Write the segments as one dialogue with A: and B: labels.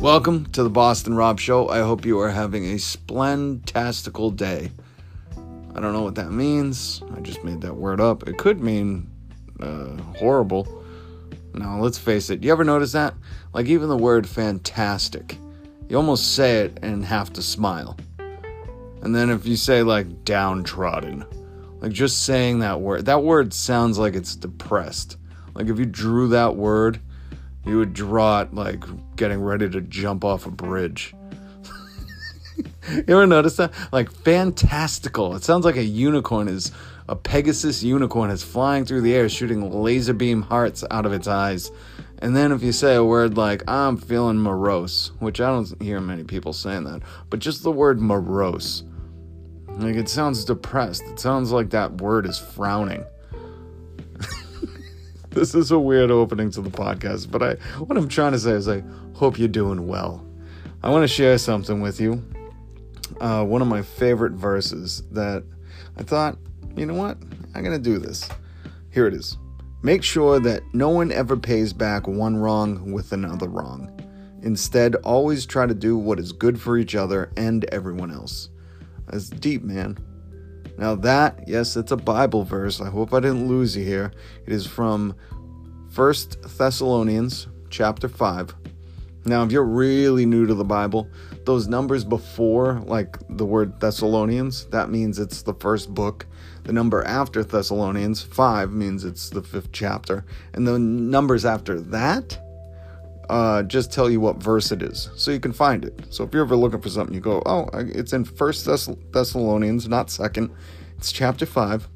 A: Welcome to the Boston Rob Show. I hope you are having a splendastical day. I don't know what that means. I just made that word up. It could mean uh, horrible. Now, let's face it. You ever notice that? Like, even the word fantastic, you almost say it and have to smile. And then if you say, like, downtrodden, like just saying that word, that word sounds like it's depressed. Like, if you drew that word, you would draw it like getting ready to jump off a bridge. you ever notice that? Like fantastical. It sounds like a unicorn is a Pegasus unicorn is flying through the air shooting laser beam hearts out of its eyes. And then if you say a word like I'm feeling morose, which I don't hear many people saying that, but just the word morose. Like it sounds depressed. It sounds like that word is frowning. this is a weird opening to the podcast, but I what I'm trying to say is I hope you're doing well. I want to share something with you. Uh, one of my favorite verses that I thought, you know what, I'm gonna do this. Here it is. Make sure that no one ever pays back one wrong with another wrong. Instead, always try to do what is good for each other and everyone else. That's deep, man. Now, that, yes, it's a Bible verse. I hope I didn't lose you here. It is from First Thessalonians chapter 5. Now, if you're really new to the Bible, those numbers before, like the word Thessalonians, that means it's the first book. The number after Thessalonians, 5, means it's the fifth chapter. And the numbers after that, uh, just tell you what verse it is, so you can find it. So if you're ever looking for something, you go, oh, it's in First Thess- Thessalonians, not Second. It's chapter five,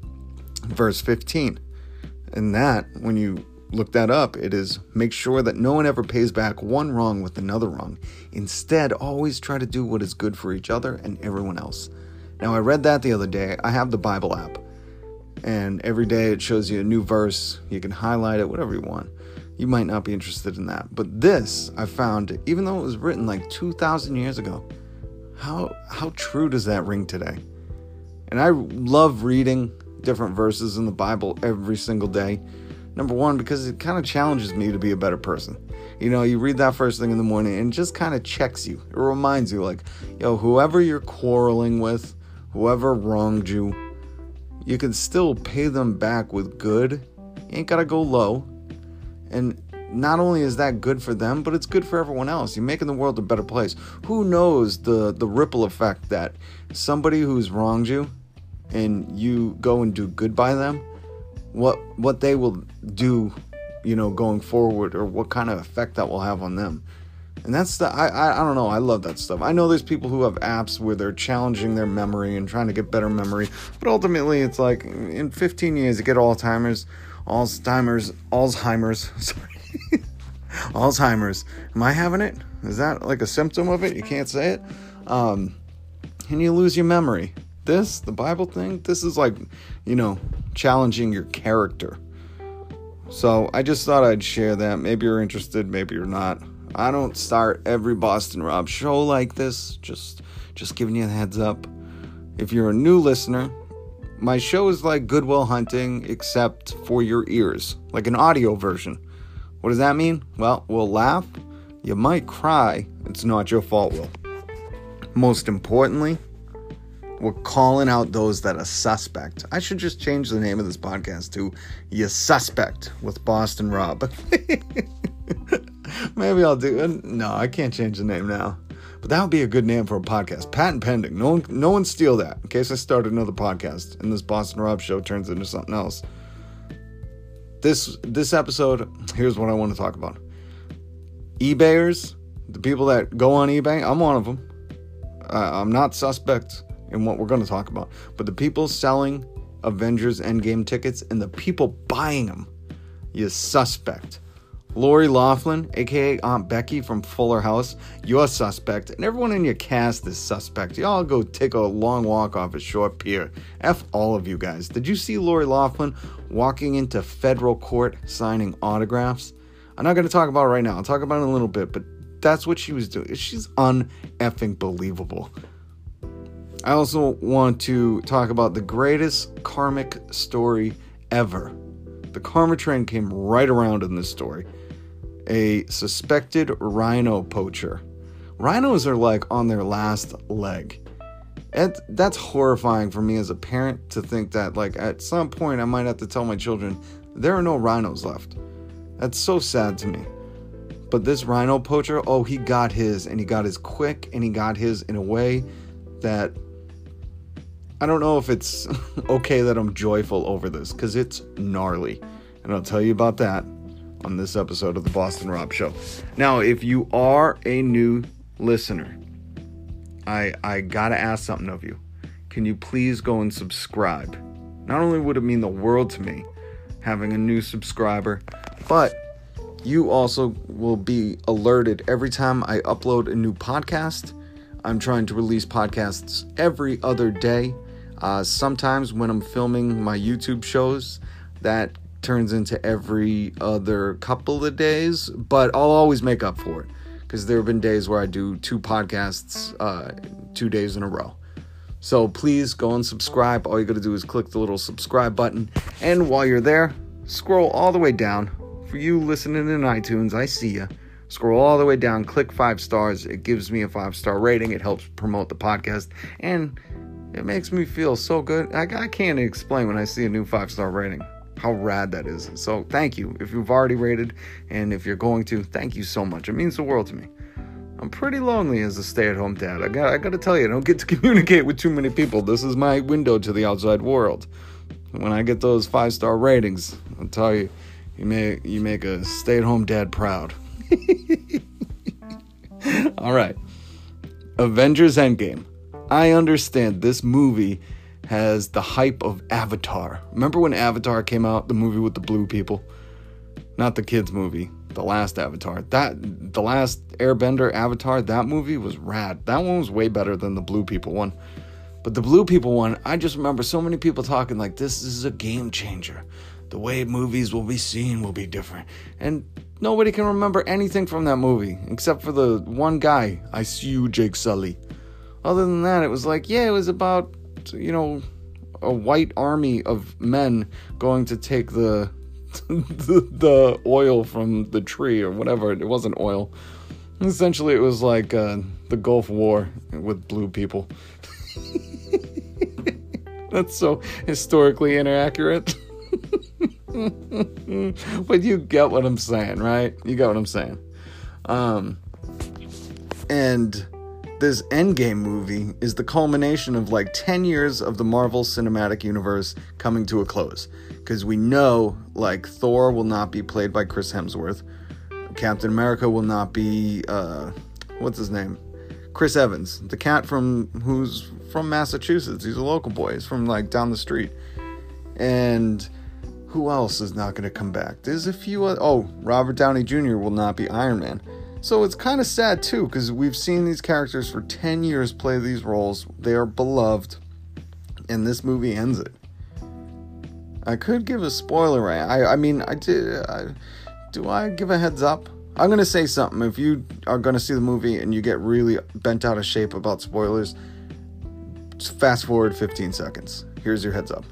A: verse fifteen, and that when you look that up, it is make sure that no one ever pays back one wrong with another wrong. Instead, always try to do what is good for each other and everyone else. Now, I read that the other day. I have the Bible app, and every day it shows you a new verse. You can highlight it, whatever you want you might not be interested in that. But this, I found, even though it was written like 2,000 years ago, how how true does that ring today? And I love reading different verses in the Bible every single day. Number one, because it kind of challenges me to be a better person. You know, you read that first thing in the morning and just kind of checks you. It reminds you, like, yo, whoever you're quarreling with, whoever wronged you, you can still pay them back with good. You ain't gotta go low and not only is that good for them, but it's good for everyone else. You're making the world a better place. Who knows the the ripple effect that somebody who's wronged you and you go and do good by them, what what they will do, you know, going forward or what kind of effect that will have on them. And that's the I, I I don't know, I love that stuff. I know there's people who have apps where they're challenging their memory and trying to get better memory, but ultimately it's like in 15 years you get Alzheimer's Alzheimer's, Alzheimer's, sorry, Alzheimer's. Am I having it? Is that like a symptom of it? You can't say it. Um, and you lose your memory. This, the Bible thing, this is like, you know, challenging your character. So I just thought I'd share that. Maybe you're interested, maybe you're not. I don't start every Boston Rob show like this. Just, just giving you a heads up. If you're a new listener, my show is like Goodwill Hunting, except for your ears, like an audio version. What does that mean? Well, we'll laugh. You might cry. It's not your fault, Will. Most importantly, we're calling out those that are suspect. I should just change the name of this podcast to You Suspect with Boston Rob. Maybe I'll do it. No, I can't change the name now. But that would be a good name for a podcast. Patent pending. No one, no one steal that. In case I start another podcast and this Boston Rob show turns into something else. This this episode, here's what I want to talk about. eBayers, the people that go on eBay. I'm one of them. Uh, I'm not suspect in what we're going to talk about, but the people selling Avengers Endgame tickets and the people buying them, you suspect. Lori Loughlin, aka Aunt Becky from Fuller House, you're suspect, and everyone in your cast is suspect. Y'all go take a long walk off a short pier. F all of you guys. Did you see Lori Loughlin walking into federal court signing autographs? I'm not going to talk about it right now. I'll talk about it in a little bit, but that's what she was doing. She's uneffing believable. I also want to talk about the greatest karmic story ever. The karma train came right around in this story a suspected rhino poacher Rhinos are like on their last leg. And that's horrifying for me as a parent to think that, like, at some point I might have to tell my children there are no rhinos left. That's so sad to me. But this rhino poacher, oh, he got his, and he got his quick, and he got his in a way that I don't know if it's okay that I'm joyful over this because it's gnarly. And I'll tell you about that on this episode of the Boston Rob Show. Now, if you are a new listener, I I gotta ask something of you. Can you please go and subscribe? Not only would it mean the world to me having a new subscriber, but you also will be alerted every time I upload a new podcast. I'm trying to release podcasts every other day. Uh, sometimes when I'm filming my YouTube shows, that turns into every other couple of days, but I'll always make up for it because there have been days where I do two podcasts uh, two days in a row. So please go and subscribe. All you got to do is click the little subscribe button. And while you're there, scroll all the way down. For you listening in iTunes, I see you. Scroll all the way down, click five stars. It gives me a five star rating. It helps promote the podcast. And it makes me feel so good. I, I can't explain when I see a new five star rating how rad that is. So thank you. If you've already rated and if you're going to, thank you so much. It means the world to me. I'm pretty lonely as a stay-at-home dad. I got I got to tell you, I don't get to communicate with too many people. This is my window to the outside world. When I get those five-star ratings, I'll tell you, you make you make a stay-at-home dad proud. All right. Avengers Endgame. I understand this movie has the hype of Avatar. Remember when Avatar came out, the movie with the blue people? Not the kids movie, the last Avatar. That the last Airbender Avatar, that movie was rad. That one was way better than the blue people one. But the blue people one, I just remember so many people talking like this is a game changer. The way movies will be seen will be different. And nobody can remember anything from that movie except for the one guy, I see you, Jake Sully. Other than that, it was like, yeah, it was about you know, a white army of men going to take the the, the oil from the tree or whatever. It wasn't oil. Essentially, it was like uh, the Gulf War with blue people. That's so historically inaccurate. but you get what I'm saying, right? You get what I'm saying. Um, and this Endgame movie is the culmination of like 10 years of the Marvel Cinematic Universe coming to a close. Because we know, like, Thor will not be played by Chris Hemsworth, Captain America will not be, uh, what's his name? Chris Evans, the cat from who's from Massachusetts. He's a local boy. He's from like down the street. And who else is not going to come back? There's a few. Other, oh, Robert Downey Jr. will not be Iron Man. So it's kind of sad too, because we've seen these characters for 10 years play these roles. They are beloved, and this movie ends it. I could give a spoiler. I, I mean, I did. I, do I give a heads up? I'm gonna say something. If you are gonna see the movie and you get really bent out of shape about spoilers, fast forward 15 seconds. Here's your heads up.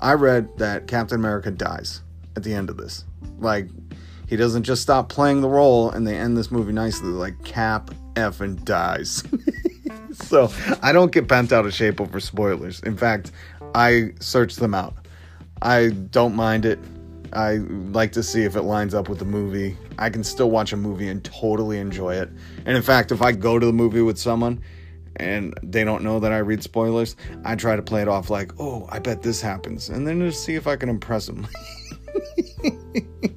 A: I read that Captain America dies at the end of this. Like he doesn't just stop playing the role and they end this movie nicely like Cap F and dies. so I don't get bent out of shape over spoilers. In fact, I search them out. I don't mind it. I like to see if it lines up with the movie. I can still watch a movie and totally enjoy it. And in fact, if I go to the movie with someone and they don't know that I read spoilers, I try to play it off like, oh, I bet this happens. And then just see if I can impress them.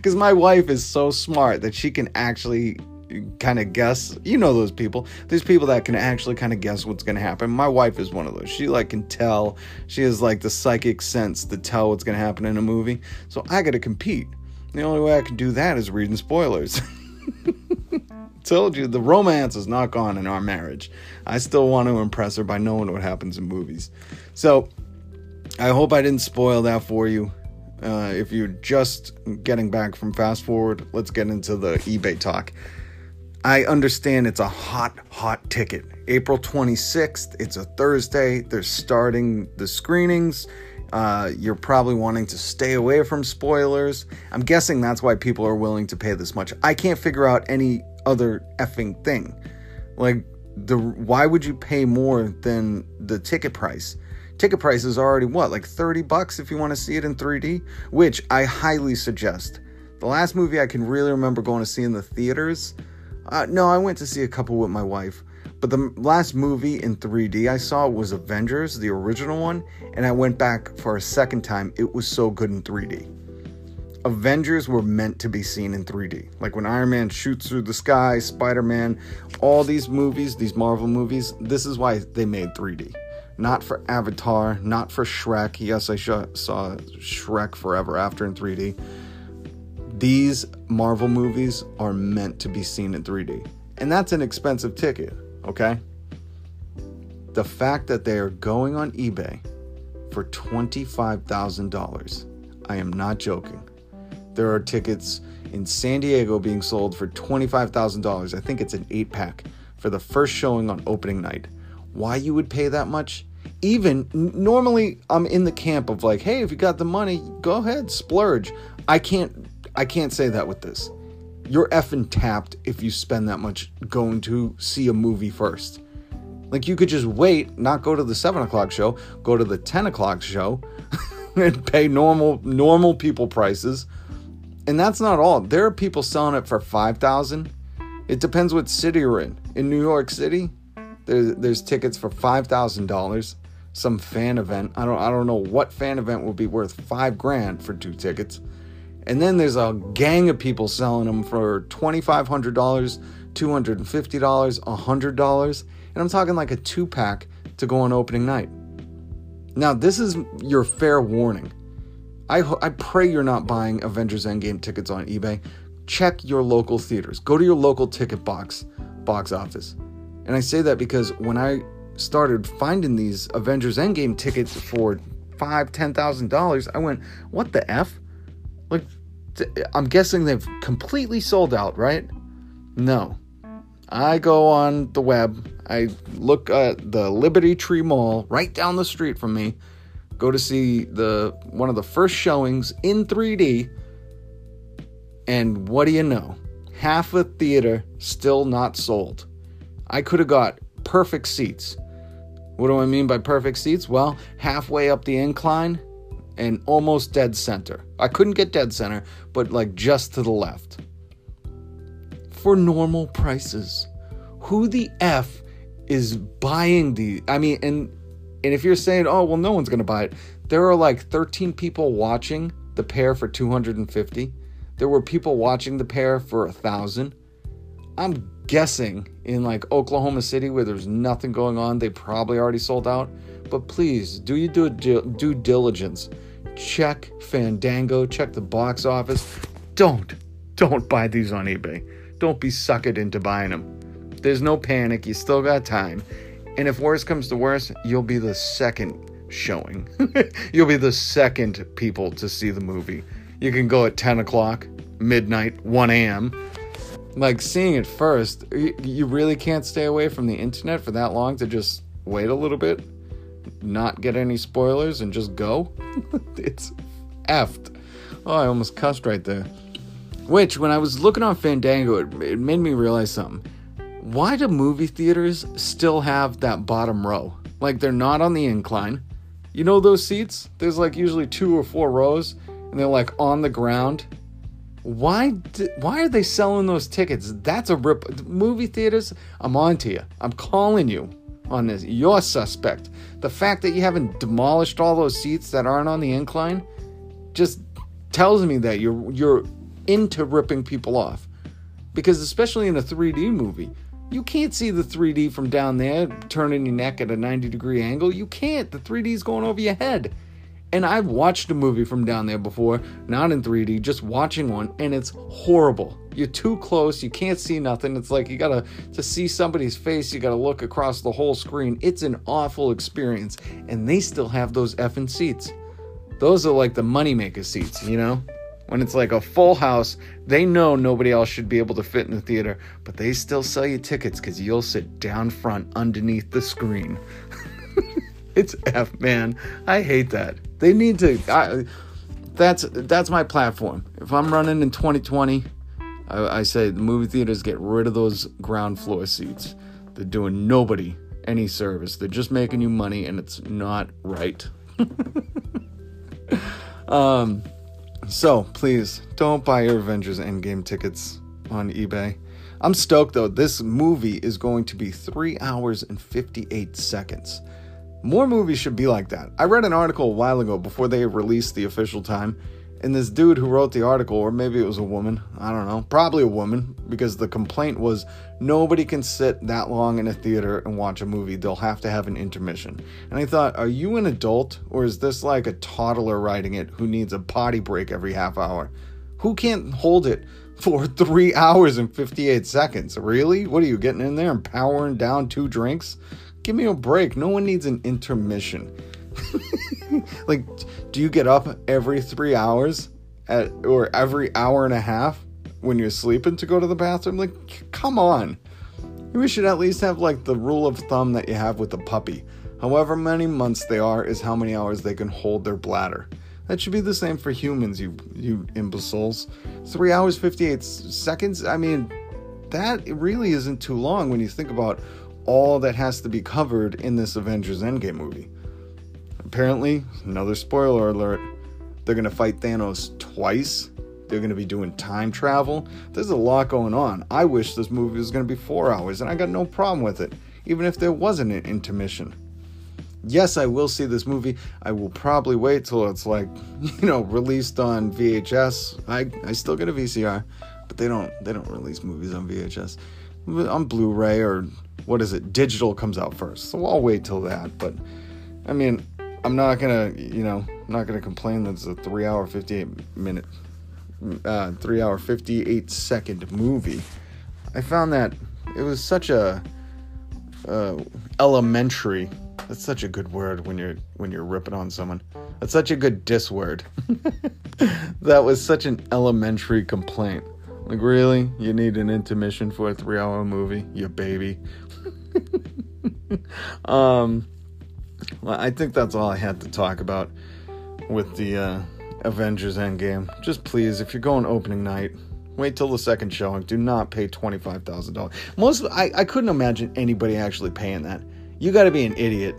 A: Because my wife is so smart that she can actually kind of guess. You know those people. There's people that can actually kind of guess what's going to happen. My wife is one of those. She like can tell. She has like the psychic sense to tell what's going to happen in a movie. So I got to compete. The only way I can do that is reading spoilers. Told you the romance is not gone in our marriage. I still want to impress her by knowing what happens in movies. So I hope I didn't spoil that for you. Uh, if you're just getting back from fast forward, let's get into the eBay talk. I understand it's a hot, hot ticket. April 26th, it's a Thursday. They're starting the screenings. Uh, you're probably wanting to stay away from spoilers. I'm guessing that's why people are willing to pay this much. I can't figure out any other effing thing. Like the why would you pay more than the ticket price? Ticket price is already what, like 30 bucks if you want to see it in 3D, which I highly suggest. The last movie I can really remember going to see in the theaters, uh, no, I went to see a couple with my wife. But the last movie in 3D I saw was Avengers, the original one, and I went back for a second time. It was so good in 3D. Avengers were meant to be seen in 3D. Like when Iron Man shoots through the sky, Spider Man, all these movies, these Marvel movies, this is why they made 3D. Not for Avatar, not for Shrek. Yes, I sh- saw Shrek Forever After in 3D. These Marvel movies are meant to be seen in 3D. And that's an expensive ticket, okay? The fact that they are going on eBay for $25,000, I am not joking there are tickets in San Diego being sold for $25,000. I think it's an eight pack for the first showing on opening night. Why you would pay that much? Even normally, I'm in the camp of like, hey, if you got the money, go ahead, splurge. I can't, I can't say that with this. You're effing tapped if you spend that much going to see a movie first. Like you could just wait, not go to the seven o'clock show, go to the ten o'clock show, and pay normal normal people prices and that's not all. There are people selling it for 5000 It depends what city you're in. In New York City, there's, there's tickets for $5,000. Some fan event. I don't I don't know what fan event will be worth 5 grand for two tickets. And then there's a gang of people selling them for $2500, $250, $100, and I'm talking like a two pack to go on opening night. Now, this is your fair warning. I, I pray you're not buying Avengers Endgame tickets on eBay. Check your local theaters. Go to your local ticket box box office. And I say that because when I started finding these Avengers Endgame tickets for five, ten thousand dollars, I went, "What the f?" Like, I'm guessing they've completely sold out, right? No. I go on the web. I look at the Liberty Tree Mall right down the street from me go to see the one of the first showings in 3D and what do you know? Half a theater still not sold. I could have got perfect seats. What do I mean by perfect seats? Well, halfway up the incline and almost dead center. I couldn't get dead center, but like just to the left. For normal prices. Who the F is buying the I mean and and if you're saying, oh, well, no one's going to buy it, there are like 13 people watching the pair for 250. There were people watching the pair for a thousand. I'm guessing in like Oklahoma City where there's nothing going on, they probably already sold out. But please do you do due diligence. Check Fandango, check the box office. Don't, don't buy these on eBay. Don't be suckered into buying them. There's no panic. You still got time. And if worse comes to worse, you'll be the second showing. you'll be the second people to see the movie. You can go at 10 o'clock, midnight, 1 a.m. Like seeing it first, you really can't stay away from the internet for that long to just wait a little bit, not get any spoilers, and just go. it's effed. Oh, I almost cussed right there. Which, when I was looking on Fandango, it, it made me realize something why do movie theaters still have that bottom row? Like they're not on the incline. You know those seats? There's like usually two or four rows and they're like on the ground. Why why are they selling those tickets? That's a rip. Movie theaters, I'm on to you. I'm calling you on this. You're suspect. The fact that you haven't demolished all those seats that aren't on the incline just tells me that you're you're into ripping people off. Because especially in a 3D movie, you can't see the 3D from down there, turning your neck at a 90 degree angle. You can't. The 3D is going over your head. And I've watched a movie from down there before, not in 3D, just watching one, and it's horrible. You're too close, you can't see nothing. It's like you gotta, to see somebody's face, you gotta look across the whole screen. It's an awful experience. And they still have those effing seats. Those are like the moneymaker seats, you know? when it's like a full house, they know nobody else should be able to fit in the theater, but they still sell you tickets because you'll sit down front underneath the screen. it's F, man. I hate that. They need to. I, that's that's my platform. If I'm running in 2020, I, I say the movie theaters get rid of those ground floor seats. They're doing nobody any service. They're just making you money, and it's not right. um, so please don't buy your Avengers Endgame tickets on eBay. I'm stoked though. This movie is going to be three hours and 58 seconds. More movies should be like that. I read an article a while ago before they released the official time, and this dude who wrote the article, or maybe it was a woman, I don't know, probably a woman, because the complaint was nobody can sit that long in a theater and watch a movie. They'll have to have an intermission. And I thought, are you an adult, or is this like a toddler writing it who needs a potty break every half hour? Who can't hold it for three hours and 58 seconds? Really? What are you getting in there and powering down two drinks? Give me a break. No one needs an intermission. like, do you get up every three hours at or every hour and a half when you're sleeping to go to the bathroom? Like, come on. We should at least have like the rule of thumb that you have with a puppy. However many months they are is how many hours they can hold their bladder. That should be the same for humans, you you imbeciles. Three hours fifty eight seconds. I mean, that really isn't too long when you think about all that has to be covered in this Avengers Endgame movie. Apparently, another spoiler alert, they're going to fight Thanos twice. They're going to be doing time travel. There's a lot going on. I wish this movie was going to be four hours, and I got no problem with it, even if there wasn't an intermission. Yes, I will see this movie. I will probably wait till it's like, you know, released on VHS. I, I still get a VCR, but they don't they don't release movies on VHS. On Blu-ray or what is it? Digital comes out first. So I'll wait till that. But I mean, I'm not gonna, you know, I'm not gonna complain that it's a three hour, 58 minute, uh, three hour, 58 second movie. I found that it was such a uh, elementary. That's such a good word when you're when you're ripping on someone. That's such a good diss word. that was such an elementary complaint. Like, really? You need an intermission for a three hour movie? You baby. um, well, I think that's all I had to talk about with the uh, Avengers Endgame. Just please, if you're going opening night, wait till the second showing. Do not pay twenty five thousand dollars. Most I, I couldn't imagine anybody actually paying that. You got to be an idiot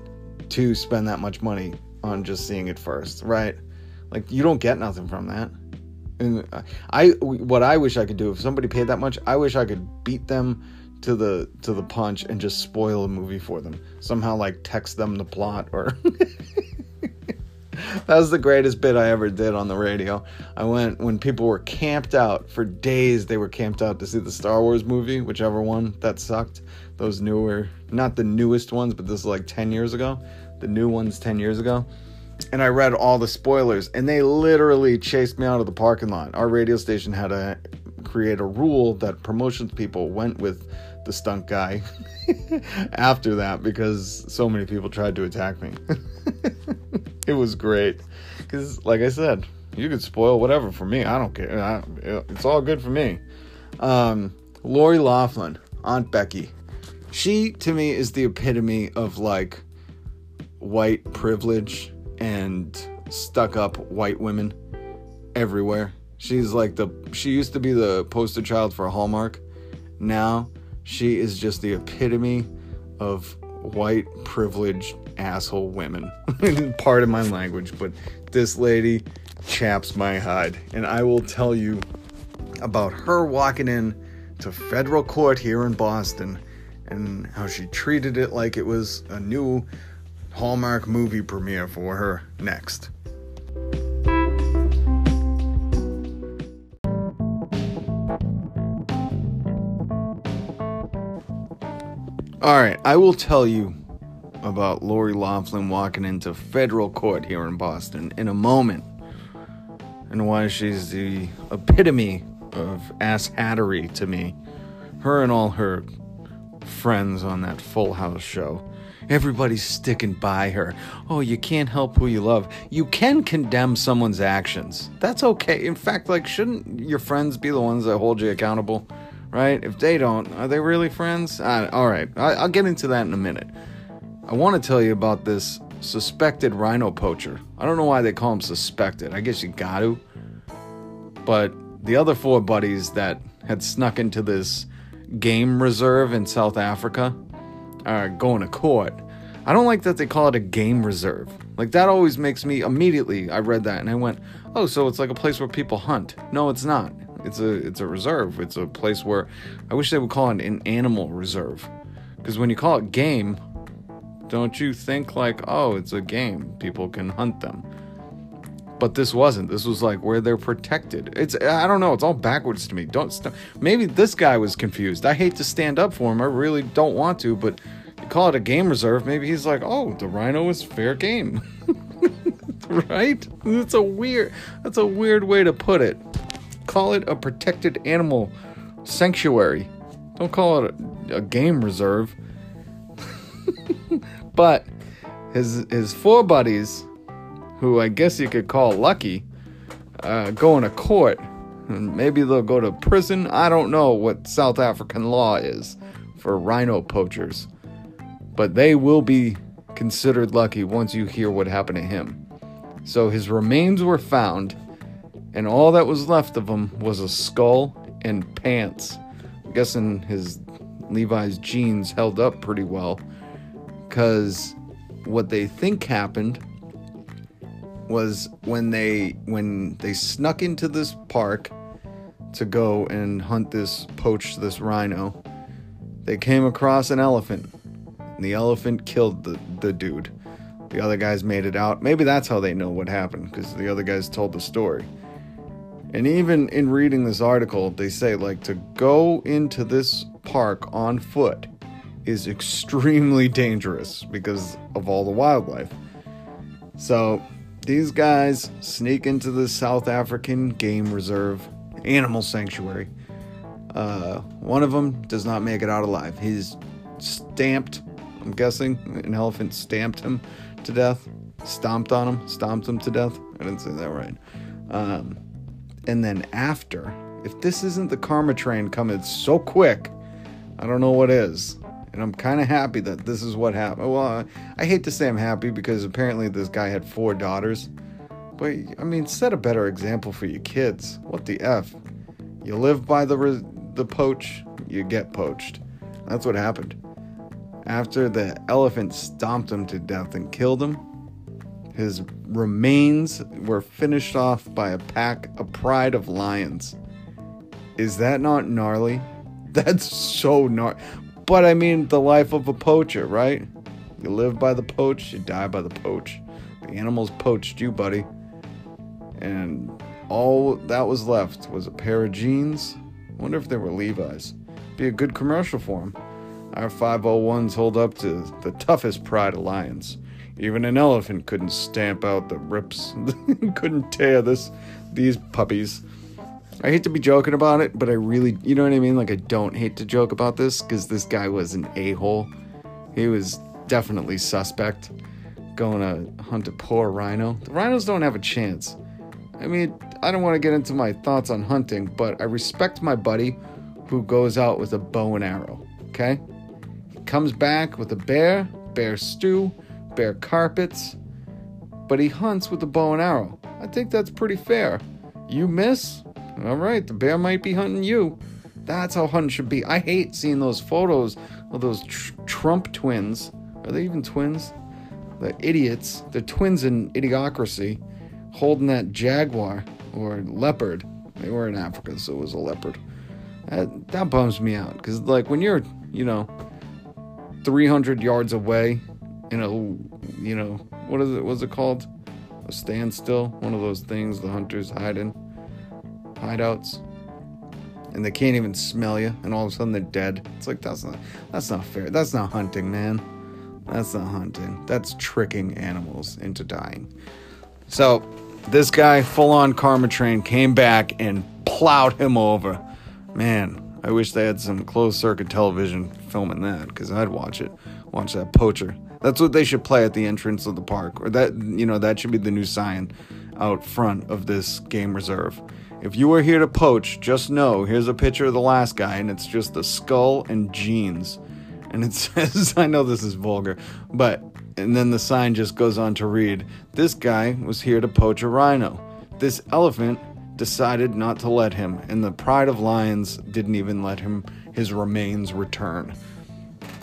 A: to spend that much money on just seeing it first, right? Like you don't get nothing from that. And I what I wish I could do if somebody paid that much, I wish I could beat them to the to the punch and just spoil a movie for them. Somehow like text them the plot or That was the greatest bit I ever did on the radio. I went when people were camped out for days. They were camped out to see the Star Wars movie, whichever one that sucked. Those newer, not the newest ones, but this is like 10 years ago. The new ones 10 years ago. And I read all the spoilers, and they literally chased me out of the parking lot. Our radio station had to create a rule that promotions people went with the stunt guy after that because so many people tried to attack me. it was great because, like I said, you could spoil whatever for me. I don't care. I, it's all good for me. Um, Lori Loughlin, Aunt Becky. She to me is the epitome of like white privilege and stuck up white women everywhere. She's like the she used to be the poster child for Hallmark. Now she is just the epitome of white privileged asshole women. Part of my language, but this lady chaps my hide. And I will tell you about her walking in to federal court here in Boston and how she treated it like it was a new Hallmark movie premiere for her next. All right, I will tell you about Lori Loughlin walking into federal court here in Boston in a moment and why she's the epitome of ass hattery to me. Her and all her friends on that Full House show. Everybody's sticking by her. Oh, you can't help who you love. You can condemn someone's actions. That's okay. In fact, like, shouldn't your friends be the ones that hold you accountable? Right? If they don't, are they really friends? All right, I, I'll get into that in a minute. I want to tell you about this suspected rhino poacher. I don't know why they call him suspected. I guess you got to. But the other four buddies that had snuck into this game reserve in South Africa, are going to court. I don't like that they call it a game reserve. Like that always makes me immediately. I read that and I went, "Oh, so it's like a place where people hunt." No, it's not. It's a it's a reserve. It's a place where I wish they would call it an animal reserve. Because when you call it game, don't you think like, "Oh, it's a game. People can hunt them." But this wasn't. This was like where they're protected. It's I don't know. It's all backwards to me. Don't st- maybe this guy was confused. I hate to stand up for him. I really don't want to, but call it a game reserve. Maybe he's like, oh, the rhino is fair game, right? That's a weird. That's a weird way to put it. Call it a protected animal sanctuary. Don't call it a, a game reserve. but his his four buddies who I guess you could call lucky, uh, going to court. And maybe they'll go to prison. I don't know what South African law is for rhino poachers, but they will be considered lucky once you hear what happened to him. So his remains were found, and all that was left of him was a skull and pants. I'm guessing his Levi's jeans held up pretty well, because what they think happened was when they when they snuck into this park to go and hunt this poach this rhino they came across an elephant. And the elephant killed the, the dude. The other guys made it out. Maybe that's how they know what happened because the other guys told the story and even in reading this article they say like to go into this park on foot is extremely dangerous because of all the wildlife so these guys sneak into the South African game reserve, animal sanctuary. Uh, one of them does not make it out alive. He's stamped, I'm guessing, an elephant stamped him to death, stomped on him, stomped him to death. I didn't say that right. Um, and then after, if this isn't the karma train coming so quick, I don't know what is and I'm kind of happy that this is what happened. Well, I, hate to say I'm happy because apparently this guy had four daughters, but I mean, set a better example for your kids. What the f? You live by the the poach, you get poached. That's what happened. After the elephant stomped him to death and killed him, his remains were finished off by a pack, a pride of lions. Is that not gnarly? That's so gnarly. But I mean, the life of a poacher, right? You live by the poach, you die by the poach. The animals poached you, buddy. And all that was left was a pair of jeans. Wonder if they were Levi's. Be a good commercial for them. Our 501s hold up to the toughest pride of lions. Even an elephant couldn't stamp out the rips, couldn't tear this these puppies. I hate to be joking about it, but I really, you know what I mean? Like, I don't hate to joke about this because this guy was an a hole. He was definitely suspect going to hunt a poor rhino. The rhinos don't have a chance. I mean, I don't want to get into my thoughts on hunting, but I respect my buddy who goes out with a bow and arrow, okay? He comes back with a bear, bear stew, bear carpets, but he hunts with a bow and arrow. I think that's pretty fair. You miss, all right, the bear might be hunting you. That's how hunting should be. I hate seeing those photos of those tr- Trump twins. Are they even twins? The idiots. They're twins in idiocracy, holding that jaguar or leopard. They were in Africa, so it was a leopard. That, that bums me out because, like, when you're, you know, 300 yards away in a, you know, what is it? What's it called? A standstill? One of those things the hunters hide in hideouts. And they can't even smell you and all of a sudden they're dead. It's like that's not that's not fair. That's not hunting man. That's not hunting. That's tricking animals into dying. So this guy full on karma train came back and plowed him over. Man i wish they had some closed circuit television filming that because i'd watch it. Watch that poacher that's what they should play at the entrance of the park or that you know that should be the new sign out front of this game reserve if you are here to poach, just know here's a picture of the last guy, and it's just the skull and jeans. And it says, I know this is vulgar, but, and then the sign just goes on to read, This guy was here to poach a rhino. This elephant decided not to let him, and the Pride of Lions didn't even let him his remains return.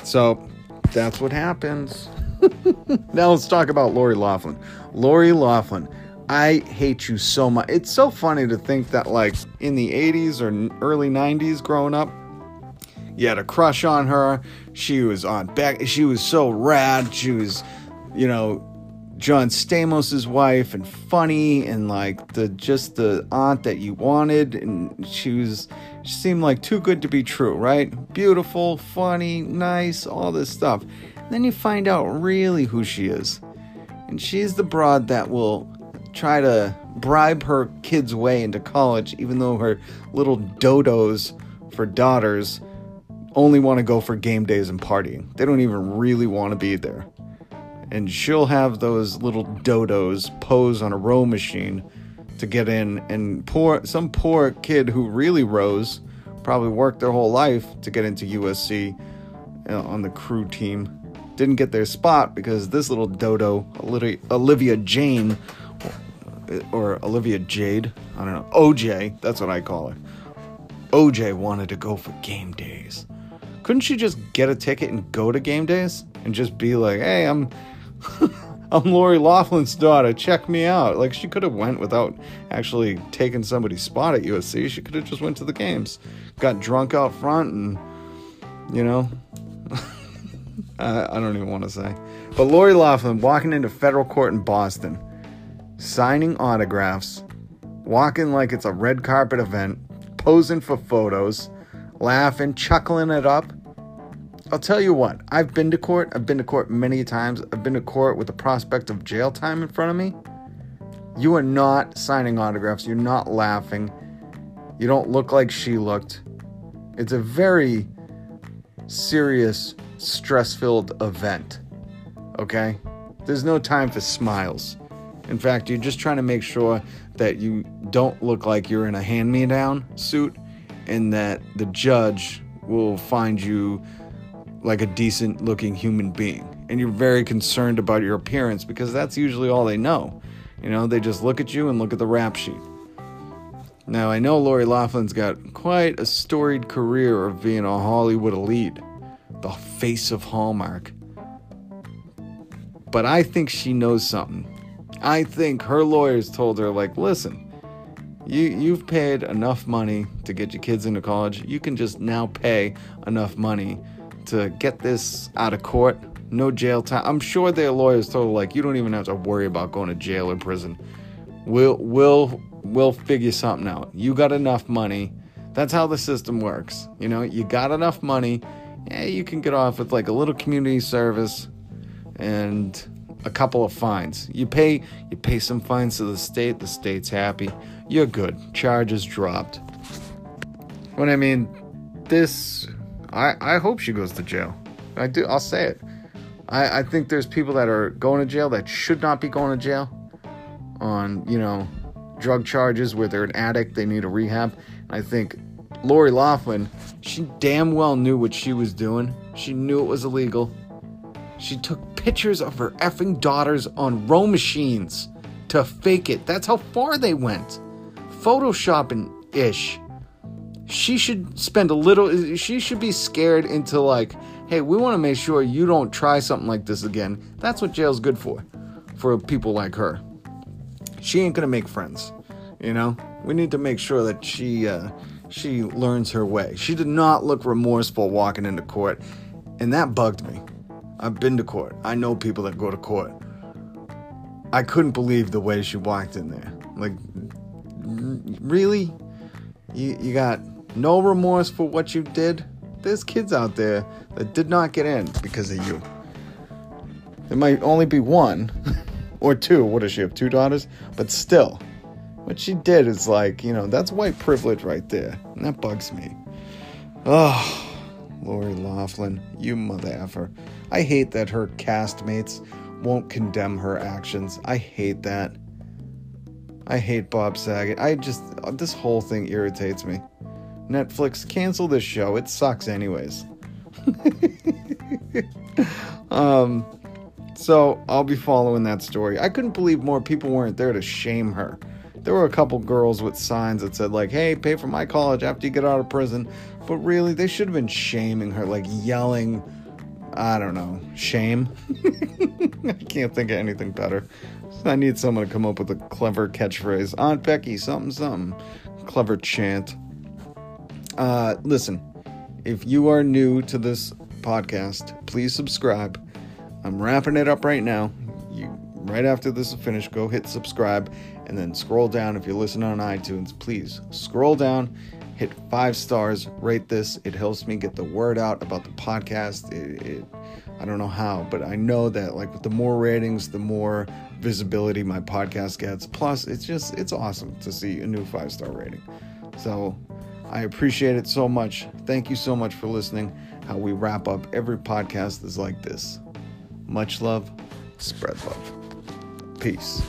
A: So that's what happens. now let's talk about Lori Loughlin. Lori Loughlin, I hate you so much. It's so funny to think that, like, in the 80s or early 90s growing up, you had a crush on her. She was on back. She was so rad. She was, you know, John Stamos' wife and funny and like the just the aunt that you wanted and she was seemed like too good to be true, right? Beautiful, funny, nice, all this stuff. And then you find out really who she is. And she's the broad that will try to bribe her kids' way into college even though her little dodos for daughters only want to go for game days and partying. They don't even really want to be there and she'll have those little dodos pose on a row machine to get in. And poor some poor kid who really rose probably worked their whole life to get into USC uh, on the crew team. Didn't get their spot because this little dodo Olivia Jane or Olivia Jade I don't know OJ that's what I call her. OJ wanted to go for game days. Couldn't she just get a ticket and go to game days and just be like hey I'm I'm Lori Loughlin's daughter. Check me out. Like she could have went without actually taking somebody's spot at USC. She could have just went to the games, got drunk out front, and you know, I, I don't even want to say. But Lori Loughlin walking into federal court in Boston, signing autographs, walking like it's a red carpet event, posing for photos, laughing, chuckling it up I'll tell you what, I've been to court. I've been to court many times. I've been to court with the prospect of jail time in front of me. You are not signing autographs. You're not laughing. You don't look like she looked. It's a very serious, stress filled event. Okay? There's no time for smiles. In fact, you're just trying to make sure that you don't look like you're in a hand me down suit and that the judge will find you like a decent looking human being. And you're very concerned about your appearance because that's usually all they know. You know, they just look at you and look at the rap sheet. Now, I know Lori Loughlin's got quite a storied career of being a Hollywood elite, the face of Hallmark. But I think she knows something. I think her lawyers told her, like, listen, you, you've paid enough money to get your kids into college. You can just now pay enough money to get this out of court. No jail time. I'm sure their lawyers told like you don't even have to worry about going to jail or prison. We'll we'll we'll figure something out. You got enough money. That's how the system works. You know, you got enough money. Yeah, you can get off with like a little community service and a couple of fines. You pay you pay some fines to the state, the state's happy. You're good. Charges dropped. When I mean this I, I hope she goes to jail. I do. I'll say it. I, I think there's people that are going to jail that should not be going to jail on, you know, drug charges where they're an addict, they need a rehab. And I think Lori Loughlin, she damn well knew what she was doing. She knew it was illegal. She took pictures of her effing daughters on row machines to fake it. That's how far they went. Photoshopping ish she should spend a little she should be scared into like hey we want to make sure you don't try something like this again. That's what jail's good for for people like her. She ain't gonna make friends you know? We need to make sure that she uh, she learns her way. She did not look remorseful walking into court and that bugged me. I've been to court. I know people that go to court. I couldn't believe the way she walked in there. Like really? You, you got no remorse for what you did. There's kids out there that did not get in because of you. There might only be one or two. What does she have? Two daughters? But still, what she did is like, you know, that's white privilege right there. And that bugs me. Oh, Lori Loughlin, you mother effer. I hate that her castmates won't condemn her actions. I hate that. I hate Bob Saget. I just, this whole thing irritates me. Netflix, cancel this show. It sucks, anyways. um, so I'll be following that story. I couldn't believe more people weren't there to shame her. there were a couple girls with signs that said like, "Hey, pay for my college after you get out of prison." But really, they should have been shaming her, like yelling. I don't know, shame. I can't think of anything better. I need someone to come up with a clever catchphrase. Aunt Becky, something, something. Clever chant. Uh, listen, if you are new to this podcast, please subscribe. I'm wrapping it up right now. You right after this is finished, go hit subscribe and then scroll down if you're listening on iTunes. Please scroll down, hit five stars, rate this. It helps me get the word out about the podcast. It, it I don't know how, but I know that like with the more ratings, the more visibility my podcast gets. Plus, it's just it's awesome to see a new five star rating. So I appreciate it so much. Thank you so much for listening. How we wrap up every podcast is like this. Much love, spread love. Peace.